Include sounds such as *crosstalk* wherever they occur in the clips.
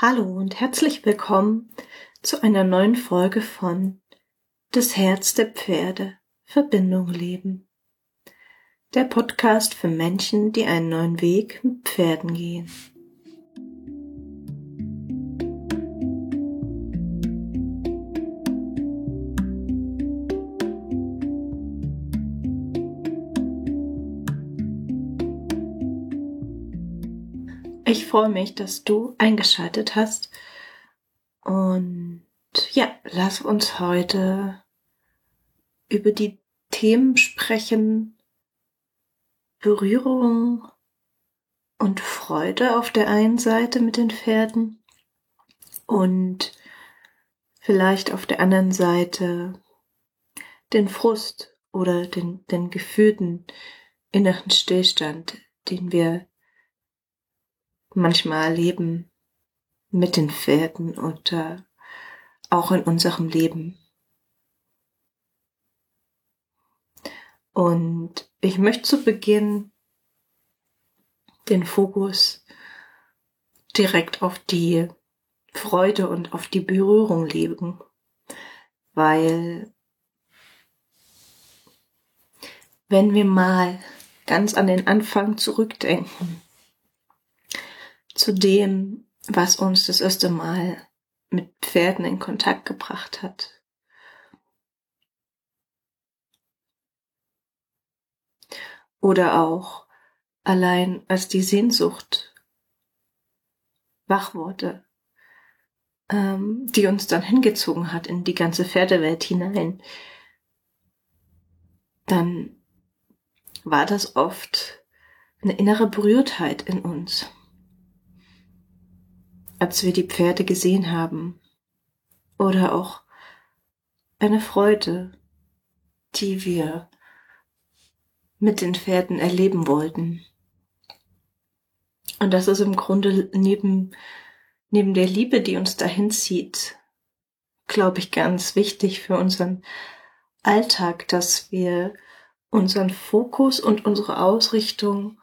Hallo und herzlich willkommen zu einer neuen Folge von Das Herz der Pferde Verbindung leben. Der Podcast für Menschen, die einen neuen Weg mit Pferden gehen. Freue mich, dass du eingeschaltet hast. Und ja, lass uns heute über die Themen sprechen. Berührung und Freude auf der einen Seite mit den Pferden und vielleicht auf der anderen Seite den Frust oder den, den gefühlten inneren Stillstand, den wir manchmal erleben mit den Pferden und äh, auch in unserem Leben. Und ich möchte zu Beginn den Fokus direkt auf die Freude und auf die Berührung legen, weil wenn wir mal ganz an den Anfang zurückdenken, zu dem, was uns das erste Mal mit Pferden in Kontakt gebracht hat. Oder auch allein als die Sehnsucht wach wurde, ähm, die uns dann hingezogen hat in die ganze Pferdewelt hinein, dann war das oft eine innere Berührtheit in uns als wir die Pferde gesehen haben. Oder auch eine Freude, die wir mit den Pferden erleben wollten. Und das ist im Grunde neben, neben der Liebe, die uns dahin zieht, glaube ich, ganz wichtig für unseren Alltag, dass wir unseren Fokus und unsere Ausrichtung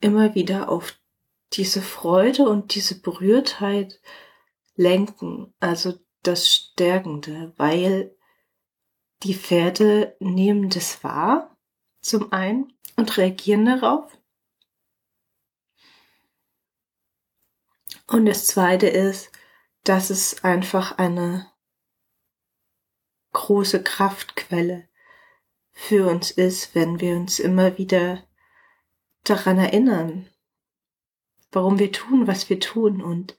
immer wieder auf diese Freude und diese Berührtheit lenken, also das Stärkende, weil die Pferde nehmen das wahr, zum einen, und reagieren darauf. Und das zweite ist, dass es einfach eine große Kraftquelle für uns ist, wenn wir uns immer wieder daran erinnern, warum wir tun, was wir tun und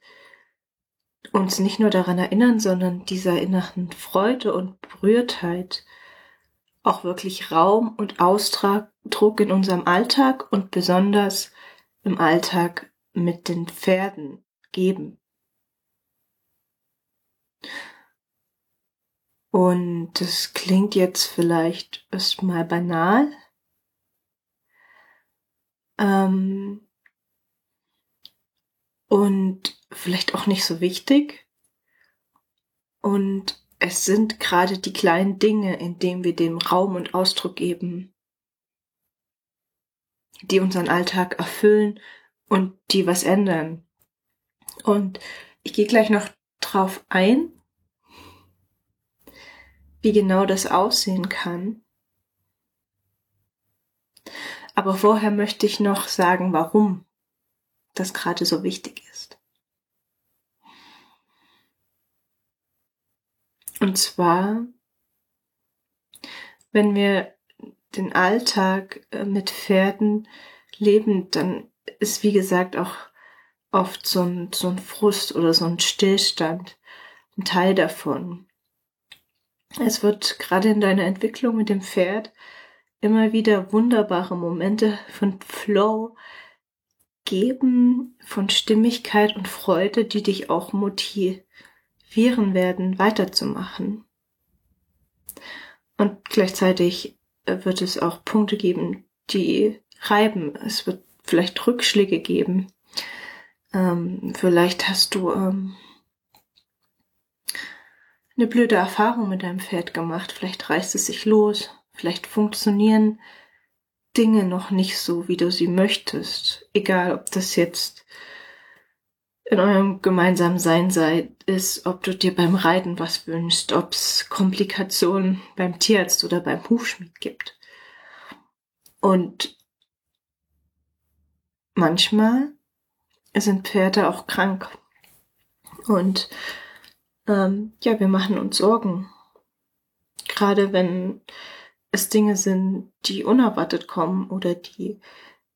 uns nicht nur daran erinnern, sondern dieser inneren Freude und Berührtheit auch wirklich Raum und Ausdruck in unserem Alltag und besonders im Alltag mit den Pferden geben. Und das klingt jetzt vielleicht erstmal banal. Ähm, und vielleicht auch nicht so wichtig. Und es sind gerade die kleinen Dinge, in denen wir dem Raum und Ausdruck geben, die unseren Alltag erfüllen und die was ändern. Und ich gehe gleich noch drauf ein, wie genau das aussehen kann. Aber vorher möchte ich noch sagen, warum das gerade so wichtig ist. Und zwar, wenn wir den Alltag äh, mit Pferden leben, dann ist wie gesagt auch oft so ein, so ein Frust oder so ein Stillstand ein Teil davon. Es wird gerade in deiner Entwicklung mit dem Pferd immer wieder wunderbare Momente von Flow, geben von Stimmigkeit und Freude, die dich auch motivieren werden, weiterzumachen. Und gleichzeitig äh, wird es auch Punkte geben, die reiben. Es wird vielleicht Rückschläge geben. Ähm, vielleicht hast du ähm, eine blöde Erfahrung mit deinem Pferd gemacht. Vielleicht reißt es sich los. Vielleicht funktionieren Dinge noch nicht so, wie du sie möchtest. Egal, ob das jetzt in eurem gemeinsamen Sein seid, ist, ob du dir beim Reiten was wünschst, ob es Komplikationen beim Tierarzt oder beim Hufschmied gibt. Und manchmal sind Pferde auch krank. Und ähm, ja, wir machen uns Sorgen. Gerade wenn es Dinge sind, die unerwartet kommen oder die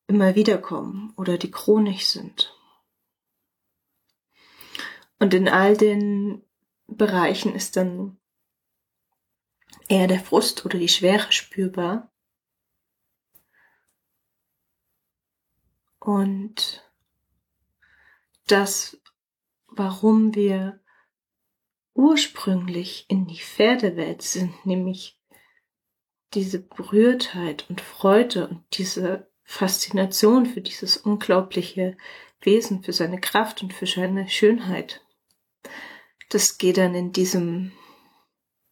immer wieder kommen oder die chronisch sind. Und in all den Bereichen ist dann eher der Frust oder die Schwere spürbar. Und das, warum wir ursprünglich in die Pferdewelt sind, nämlich diese Berührtheit und Freude und diese Faszination für dieses unglaubliche Wesen, für seine Kraft und für seine Schönheit das geht dann in diesem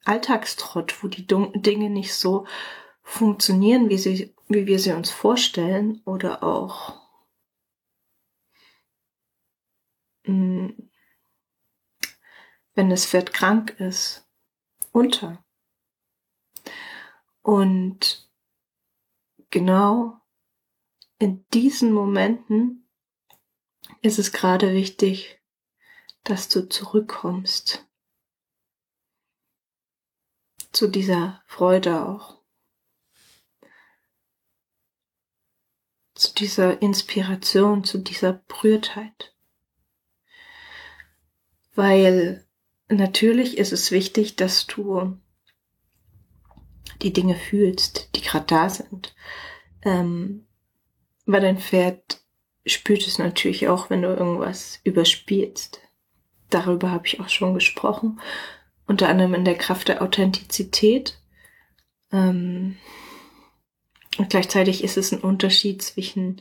Alltagstrott, wo die Dinge nicht so funktionieren, wie, sie, wie wir sie uns vorstellen oder auch mh, hm, wenn das Pferd krank ist, unter. Und genau in diesen Momenten ist es gerade wichtig, dass du zurückkommst. Zu dieser Freude auch. Zu dieser Inspiration, zu dieser Berührtheit. Weil natürlich ist es wichtig, dass du die Dinge fühlst, die gerade da sind. Ähm, weil dein Pferd spürt es natürlich auch, wenn du irgendwas überspielst darüber habe ich auch schon gesprochen, unter anderem in der Kraft der Authentizität. Ähm, und gleichzeitig ist es ein Unterschied zwischen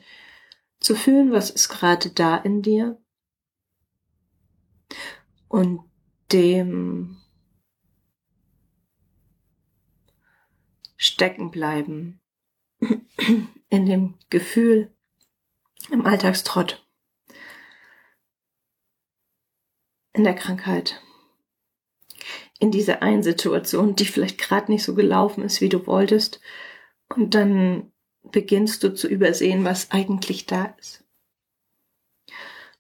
zu fühlen, was ist gerade da in dir und dem stecken bleiben in dem Gefühl im Alltagstrott. in der Krankheit. In dieser einen Situation, die vielleicht gerade nicht so gelaufen ist, wie du wolltest. Und dann beginnst du zu übersehen, was eigentlich da ist.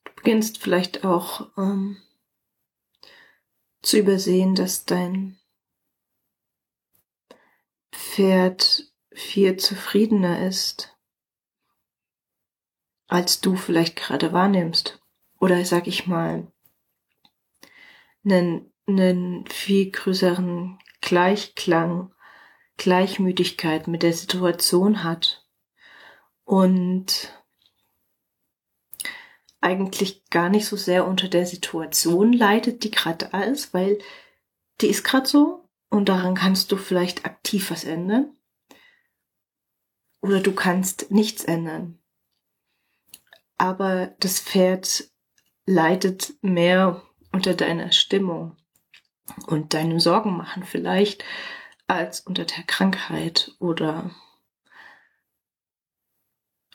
Du beginnst vielleicht auch ähm, zu übersehen, dass dein Pferd viel zufriedener ist, als du vielleicht gerade wahrnimmst. Oder sag ich mal, einen, einen viel größeren Gleichklang, Gleichmütigkeit mit der Situation hat und eigentlich gar nicht so sehr unter der Situation leidet, die gerade da ist, weil die ist gerade so und daran kannst du vielleicht aktiv was ändern. Oder du kannst nichts ändern. Aber das Pferd leidet mehr unter deiner Stimmung und deinem Sorgen machen vielleicht als unter der Krankheit oder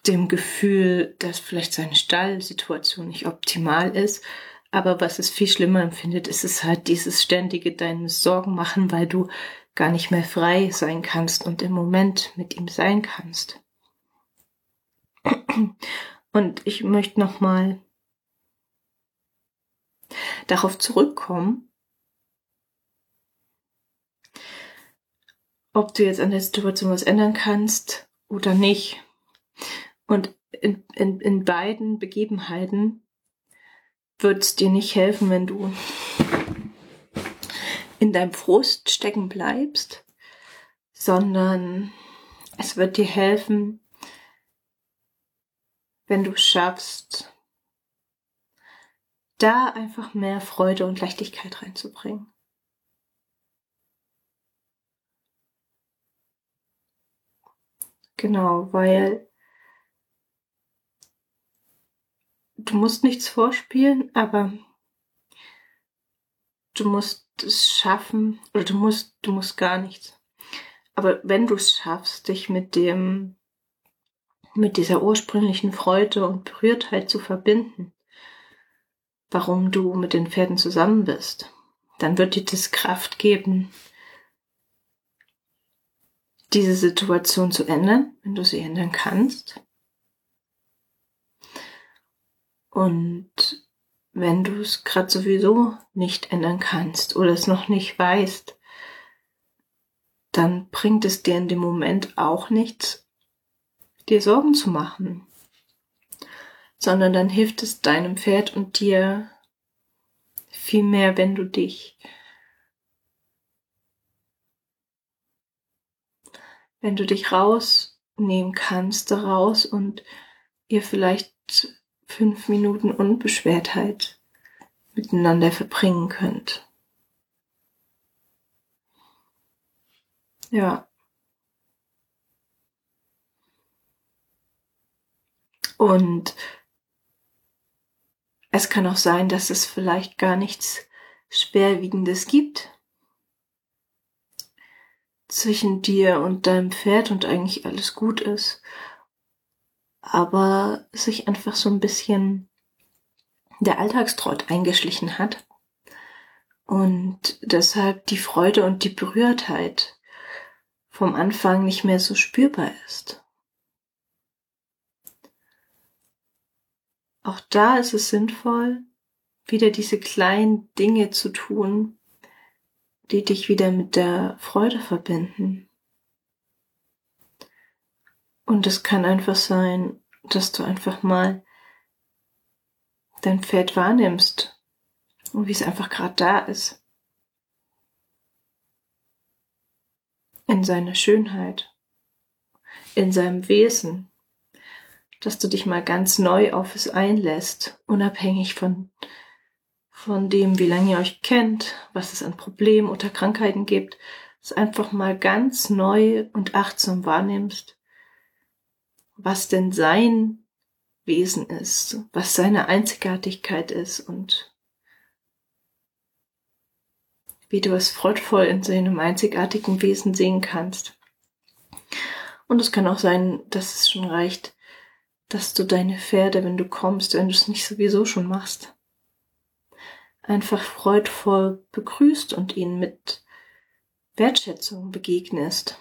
dem Gefühl, dass vielleicht seine Stallsituation nicht optimal ist. Aber was es viel schlimmer empfindet, ist es halt dieses ständige deines Sorgen machen, weil du gar nicht mehr frei sein kannst und im Moment mit ihm sein kannst. Und ich möchte nochmal darauf zurückkommen, ob du jetzt an der Situation was ändern kannst oder nicht. Und in, in, in beiden Begebenheiten wird es dir nicht helfen, wenn du in deinem Frust stecken bleibst, sondern es wird dir helfen, wenn du schaffst, da einfach mehr Freude und Leichtigkeit reinzubringen. Genau, weil du musst nichts vorspielen, aber du musst es schaffen, oder du musst, du musst gar nichts. Aber wenn du es schaffst, dich mit dem, mit dieser ursprünglichen Freude und Berührtheit zu verbinden, warum du mit den Pferden zusammen bist. Dann wird dir das Kraft geben, diese Situation zu ändern, wenn du sie ändern kannst. Und wenn du es gerade sowieso nicht ändern kannst oder es noch nicht weißt, dann bringt es dir in dem Moment auch nichts, dir Sorgen zu machen, sondern dann hilft es deinem Pferd und dir viel mehr, wenn du dich wenn du dich rausnehmen kannst daraus und ihr vielleicht fünf Minuten Unbeschwertheit miteinander verbringen könnt. Ja. Und es kann auch sein, dass es vielleicht gar nichts Schwerwiegendes gibt zwischen dir und deinem Pferd und eigentlich alles gut ist, aber sich einfach so ein bisschen der Alltagstrott eingeschlichen hat und deshalb die Freude und die Berührtheit vom Anfang nicht mehr so spürbar ist. Auch da ist es sinnvoll, wieder diese kleinen Dinge zu tun, die dich wieder mit der Freude verbinden. Und es kann einfach sein, dass du einfach mal dein Pferd wahrnimmst und wie es einfach gerade da ist. In seiner Schönheit, in seinem Wesen, dass du dich mal ganz neu auf es einlässt, unabhängig von von dem, wie lange ihr euch kennt, was es an Problemen oder Krankheiten gibt, es einfach mal ganz neu und achtsam wahrnimmst, was denn sein Wesen ist, was seine Einzigartigkeit ist und wie du es freudvoll in seinem einzigartigen Wesen sehen kannst. Und es kann auch sein, dass es schon reicht, dass du deine Pferde, wenn du kommst, wenn du es nicht sowieso schon machst, einfach freudvoll begrüßt und ihnen mit Wertschätzung begegnest.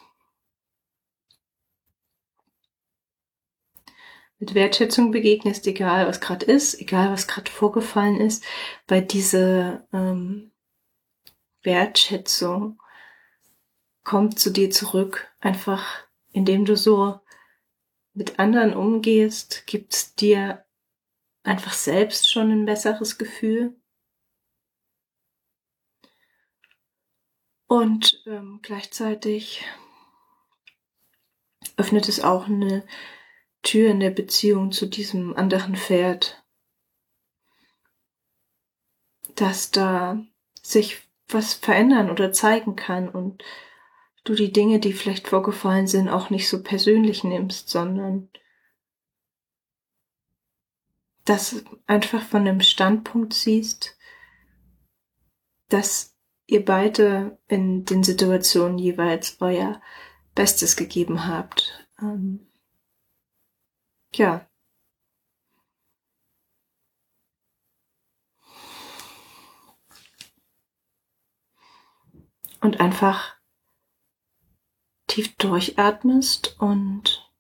Mit Wertschätzung begegnest, egal was gerade ist, egal was gerade vorgefallen ist, weil diese ähm, Wertschätzung kommt zu dir zurück, einfach indem du so mit anderen umgehst, gibt's dir einfach selbst schon ein besseres Gefühl. Und ähm, gleichzeitig öffnet es auch eine Tür in der Beziehung zu diesem anderen Pferd, dass da sich was verändern oder zeigen kann und du die Dinge, die vielleicht vorgefallen sind, auch nicht so persönlich nimmst, sondern das einfach von dem Standpunkt siehst, dass ihr beide in den Situationen jeweils euer Bestes gegeben habt. Ähm, ja. Und einfach tief durchatmest und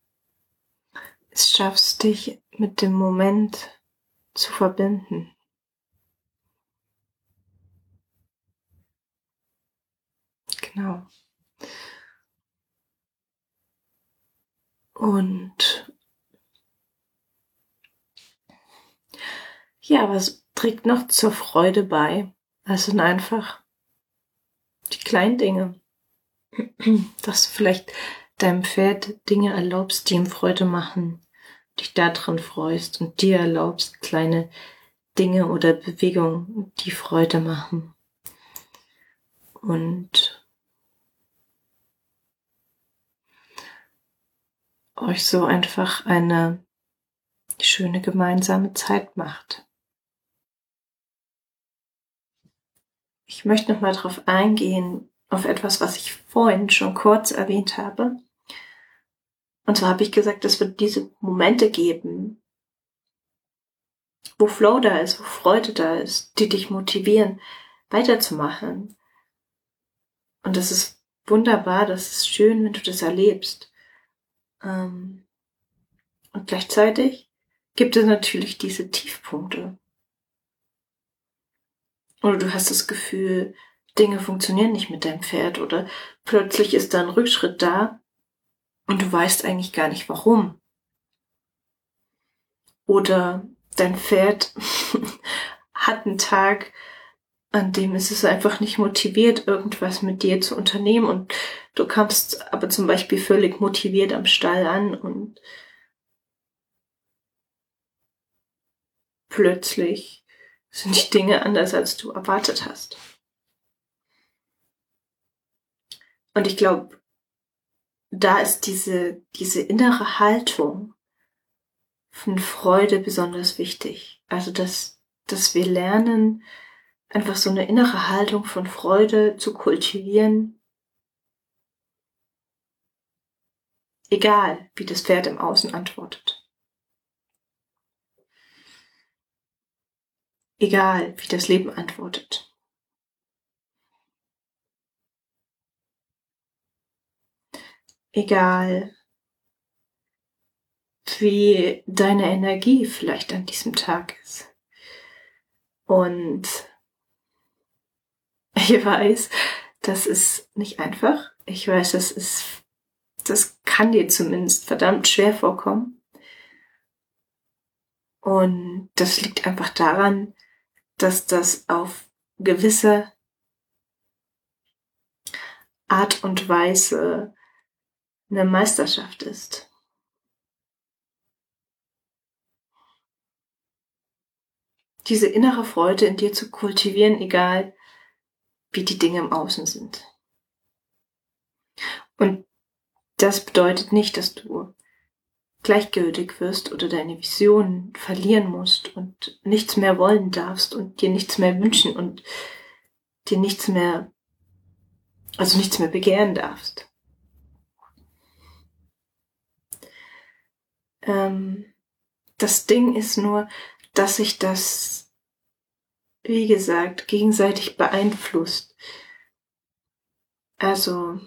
es schaffst, dich mit dem Moment zu verbinden. Genau. Und ja, was trägt noch zur Freude bei? Das sind einfach die kleinen Dinge. *clears throat* Dass du vielleicht deinem Pferd Dinge erlaubst, die ihm Freude machen, dich daran freust und dir erlaubst kleine Dinge oder Bewegungen, die Freude machen. Und euch so einfach eine schöne gemeinsame Zeit macht. Ich möchte noch mal darauf eingehen, auf etwas, was ich vorhin schon kurz erwähnt habe. Und zwar habe ich gesagt, es wird diese Momente geben, wo Flow da ist, wo Freude da ist, die dich motivieren, weiterzumachen. Und das ist wunderbar, das ist schön, wenn du das erlebst. Ähm, und gleichzeitig gibt es natürlich diese Tiefpunkte. Oder du hast das Gefühl, Dinge funktionieren nicht mit deinem Pferd oder plötzlich ist da ein Rückschritt da und du weißt eigentlich gar nicht warum. Oder dein Pferd *laughs* hat einen Tag, an dem ist es einfach nicht motiviert, irgendwas mit dir zu unternehmen und du kommst aber zum Beispiel völlig motiviert am Stall an und plötzlich sind die Dinge anders, als du erwartet hast. Und ich glaube, da ist diese, diese innere Haltung von Freude besonders wichtig. Also, dass, dass wir lernen, einfach so eine innere Haltung von Freude zu kultivieren. Egal, wie das Pferd im Außen antwortet. Egal, wie das Leben antwortet. Egal, wie deine Energie vielleicht an diesem Tag ist. Und *laughs* ich weiß, das ist nicht einfach. Ich weiß, das ist, das kann dir zumindest verdammt schwer vorkommen. Und das liegt einfach daran, dass das auf gewisse Art und Weise eine Meisterschaft ist. Diese innere Freude in dir zu kultivieren, egal wie die Dinge im Außen sind. Und das bedeutet nicht, dass du gleichgültig wirst oder deine Vision verlieren musst und nichts mehr wollen darfst und dir nichts mehr wünschen und dir nichts mehr, also nichts mehr begehren darfst. Ähm, das Ding ist nur, dass sich das, wie gesagt, gegenseitig beeinflusst. Also,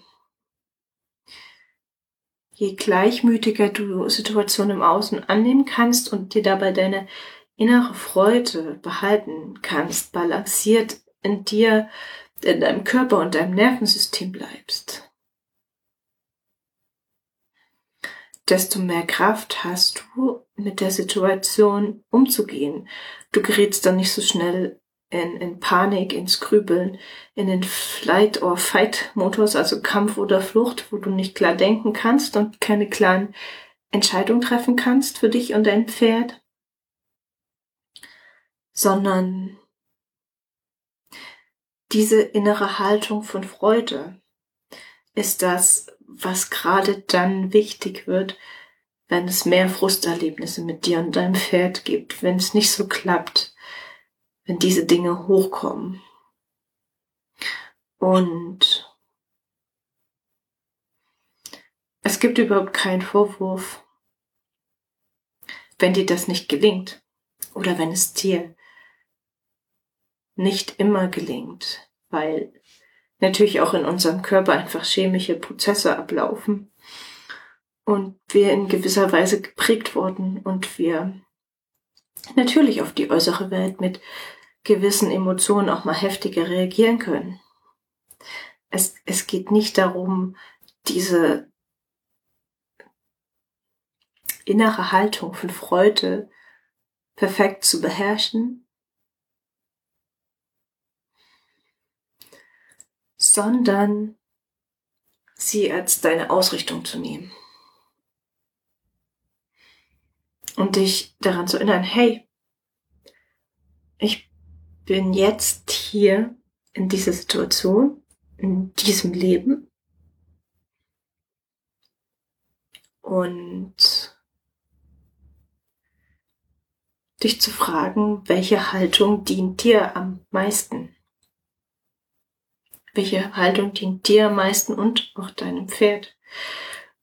je gleichmütiger du Situationen im Außen annehmen kannst und dir dabei deine innere Freude behalten kannst, balanciert in dir, in deinem Körper und deinem Nervensystem bleibst, desto mehr Kraft hast du, mit der Situation umzugehen. Du gerätst dann nicht so schnell in, in Panik, ins Grübeln, in den Flight- or Fight-Modus, also Kampf oder Flucht, wo du nicht klar denken kannst und keine klaren Entscheidungen treffen kannst für dich und dein Pferd, sondern diese innere Haltung von Freude ist das, was gerade dann wichtig wird, wenn es mehr Frusterlebnisse mit dir und deinem Pferd gibt, wenn es nicht so klappt, wenn diese Dinge hochkommen. Und es gibt überhaupt keinen Vorwurf, wenn dir das nicht gelingt oder wenn es dir nicht immer gelingt, weil natürlich auch in unserem Körper einfach chemische Prozesse ablaufen und wir in gewisser Weise geprägt wurden und wir natürlich auf die äußere Welt mit gewissen Emotionen auch mal heftiger reagieren können. Es, es geht nicht darum, diese innere Haltung von Freude perfekt zu beherrschen, sondern sie als deine Ausrichtung zu nehmen und dich daran zu erinnern, hey, ich bin jetzt hier in dieser Situation, in diesem Leben und dich zu fragen, welche Haltung dient dir am meisten? Welche Haltung dient dir am meisten und auch deinem Pferd?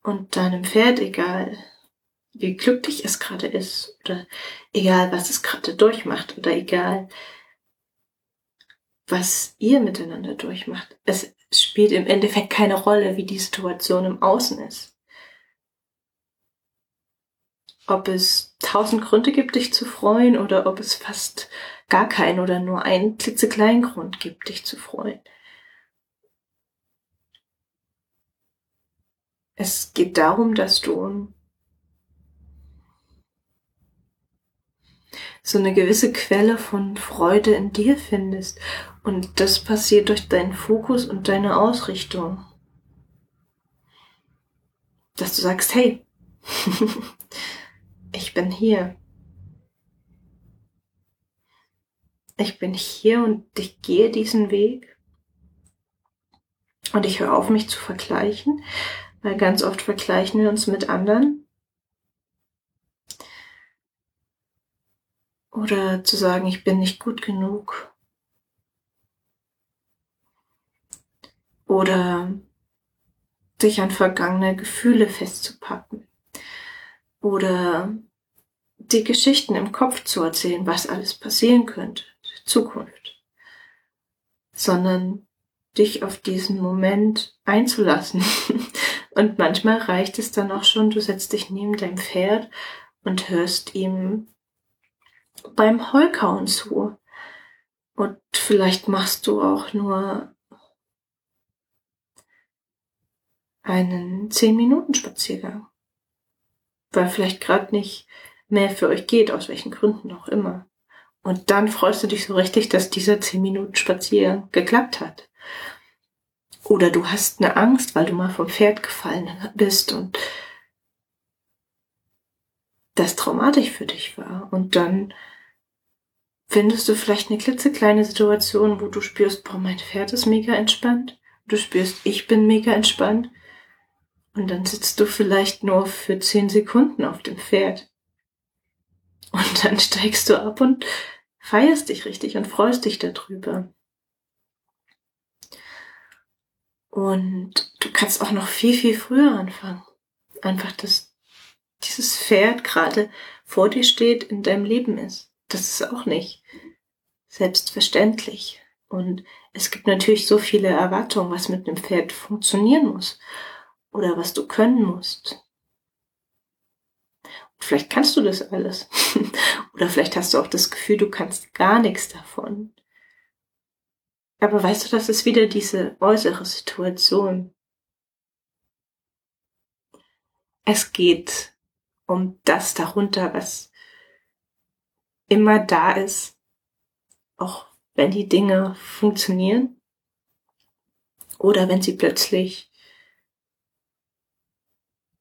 Und deinem Pferd, egal wie glücklich es gerade ist oder egal, was es gerade durchmacht oder egal, was ihr miteinander durchmacht. Es spielt im Endeffekt keine Rolle, wie die Situation im Außen ist. Ob es tausend Gründe gibt, dich zu freuen oder ob es fast gar keinen oder nur einen klitzekleinen Grund gibt, dich zu freuen. Es geht darum, dass du so eine gewisse Quelle von Freude in dir findest. Und das passiert durch deinen Fokus und deine Ausrichtung. Dass du sagst, hey, *laughs* ich bin hier. Ich bin hier und ich gehe diesen Weg. Und ich höre auf, mich zu vergleichen, weil ganz oft vergleichen wir uns mit anderen. Oder zu sagen, ich bin nicht gut genug. Oder sich an vergangene Gefühle festzupacken. Oder die Geschichten im Kopf zu erzählen, was alles passieren könnte, Zukunft. Sondern dich auf diesen Moment einzulassen. *laughs* Und manchmal reicht es dann auch schon, du setzt dich neben deinem Pferd und hörst ihm beim Heulkauen zu. Und vielleicht machst du auch nur einen 10-Minuten-Spaziergang. Weil vielleicht gerade nicht mehr für euch geht, aus welchen Gründen auch immer. Und dann freust du dich so richtig, dass dieser 10-Minuten-Spaziergang geklappt hat. Oder du hast eine Angst, weil du mal vom Pferd gefallen bist und das traumatisch für dich war. Und dann findest du vielleicht eine klitzekleine Situation, wo du spürst, boah, mein Pferd ist mega entspannt. Du spürst, ich bin mega entspannt. Und dann sitzt du vielleicht nur für zehn Sekunden auf dem Pferd. Und dann steigst du ab und feierst dich richtig und freust dich darüber. Und du kannst auch noch viel, viel früher anfangen. Einfach, dass dieses Pferd gerade vor dir steht, in deinem Leben ist das ist auch nicht selbstverständlich. Und es gibt natürlich so viele Erwartungen, was mit einem Pferd funktionieren muss oder was du können musst. Und vielleicht kannst du das alles. *laughs* oder vielleicht hast du auch das Gefühl, du kannst gar nichts davon. Aber weißt du, das ist wieder diese äußere Situation. Es geht um das darunter, was immer da ist, auch wenn die Dinge funktionieren oder wenn sie plötzlich,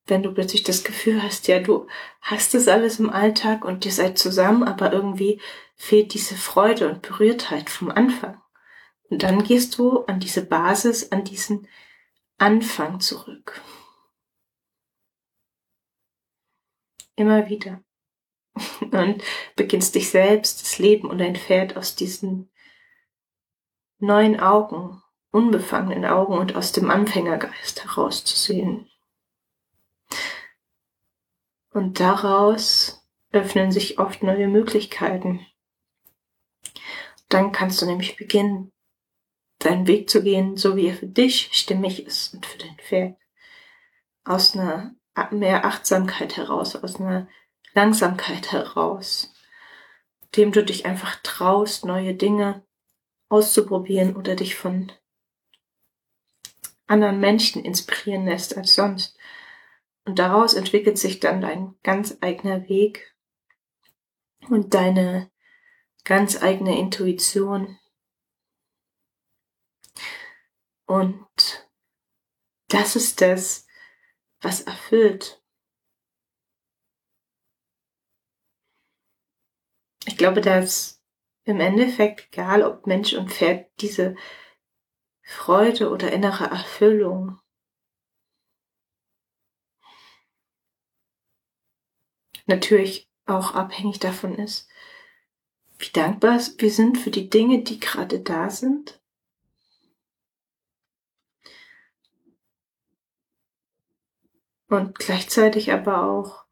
wenn du plötzlich das Gefühl hast, ja, du hast es alles im Alltag und ihr seid zusammen, aber irgendwie fehlt diese Freude und Berührtheit vom Anfang. Und dann gehst du an diese Basis, an diesen Anfang zurück. Immer wieder *laughs* und beginnst dich selbst, das Leben und dein Pferd aus diesen neuen Augen, unbefangenen Augen und aus dem Anfängergeist herauszusehen. Und daraus öffnen sich oft neue Möglichkeiten. Dann kannst du nämlich beginnen, deinen Weg zu gehen, so wie er für dich stimmig ist und für dein Pferd. Aus einer mehr Achtsamkeit heraus, aus einer Langsamkeit heraus, dem du dich einfach traust, neue Dinge auszuprobieren oder dich von anderen Menschen inspirieren lässt als sonst. Und daraus entwickelt sich dann dein ganz eigener Weg und deine ganz eigene Intuition. Und das ist das, was erfüllt. Ich glaube, dass im Endeffekt, egal ob Mensch und Pferd, diese Freude oder innere Erfüllung natürlich auch abhängig davon ist, wie dankbar wir sind für die Dinge, die gerade da sind. Und gleichzeitig aber auch,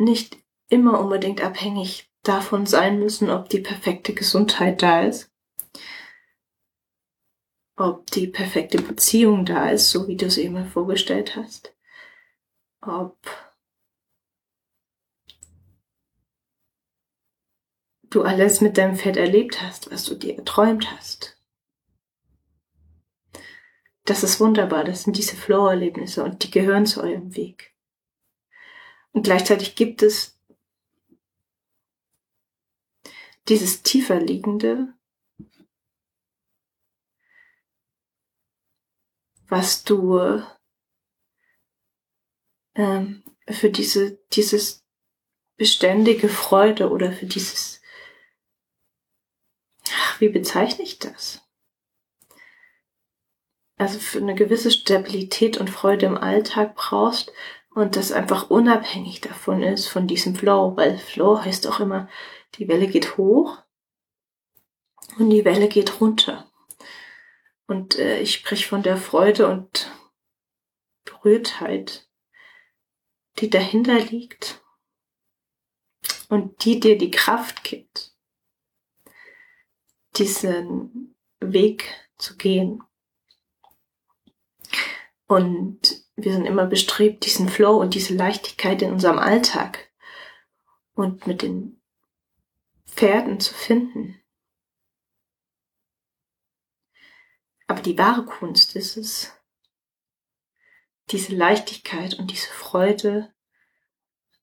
nicht immer unbedingt abhängig davon sein müssen, ob die perfekte Gesundheit da ist, ob die perfekte Beziehung da ist, so wie du es eben vorgestellt hast, ob du alles mit deinem Pferd erlebt hast, was du dir geträumt hast. Das ist wunderbar, das sind diese Flow-Erlebnisse und die gehören zu eurem Weg. Und gleichzeitig gibt es dieses tiefer liegende, was du ähm, für diese, dieses beständige Freude oder für dieses, ach, wie bezeichne ich das? Also für eine gewisse Stabilität und Freude im Alltag brauchst und das einfach unabhängig davon ist, von diesem Flow, weil Flow heißt auch immer, die Welle geht hoch und die Welle geht runter. Und äh, ich spreche von der Freude und Berührtheit, die dahinter liegt und die dir die Kraft gibt, diesen Weg zu gehen. Und wir sind immer bestrebt, diesen Flow und diese Leichtigkeit in unserem Alltag und mit den Pferden zu finden. Aber die wahre Kunst ist es, diese Leichtigkeit und diese Freude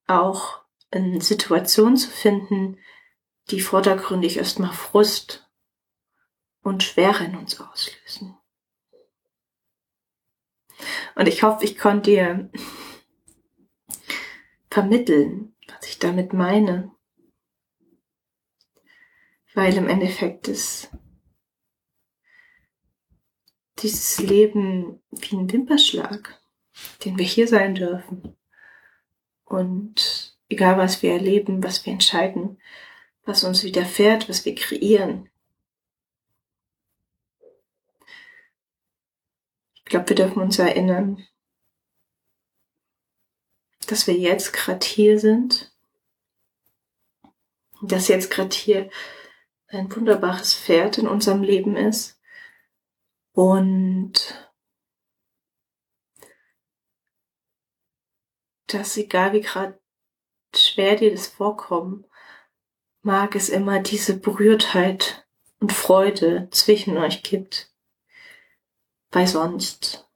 auch in Situationen zu finden, die vordergründig erstmal Frust und Schwere in uns auslösen. Und ich hoffe, ich konnte dir vermitteln, was ich damit meine. Weil im Endeffekt ist dieses Leben wie ein Wimperschlag, den wir hier sein dürfen. Und egal was wir erleben, was wir entscheiden, was uns widerfährt, was wir kreieren, Ich glaube, wir dürfen uns erinnern, dass wir jetzt gerade hier sind, dass jetzt gerade hier ein wunderbares Pferd in unserem Leben ist. Und dass egal wie gerade schwer dir das vorkommt, mag es immer diese Berührtheit und Freude zwischen euch gibt weil sonst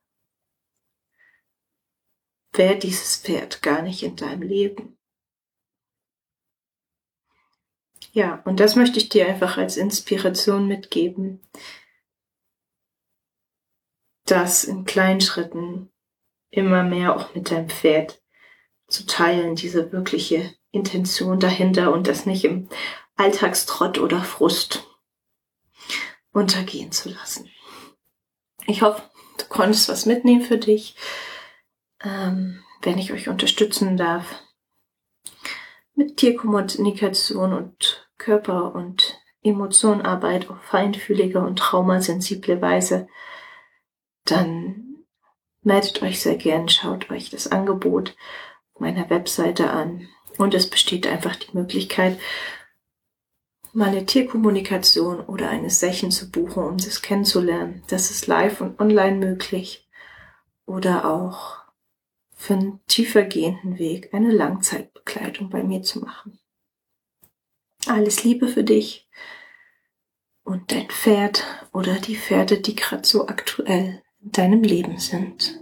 wäre dieses Pferd gar nicht in deinem Leben. Ja, und das möchte ich dir einfach als Inspiration mitgeben, das in kleinen Schritten immer mehr auch mit deinem Pferd zu teilen, diese wirkliche Intention dahinter und das nicht im Alltagstrott oder Frust untergehen zu lassen. Ich hoffe, du konntest was mitnehmen für dich, ähm, wenn ich euch unterstützen darf mit Tierkommunikation und Körper- und Emotionenarbeit auf feinfühlige und traumasensible Weise, dann meldet euch sehr gern, schaut euch das Angebot meiner Webseite an. Und es besteht einfach die Möglichkeit, mal eine Tierkommunikation oder eine Session zu buchen, um das kennenzulernen. Das ist live und online möglich. Oder auch für einen tiefergehenden Weg eine Langzeitbegleitung bei mir zu machen. Alles Liebe für dich und dein Pferd oder die Pferde, die gerade so aktuell in deinem Leben sind.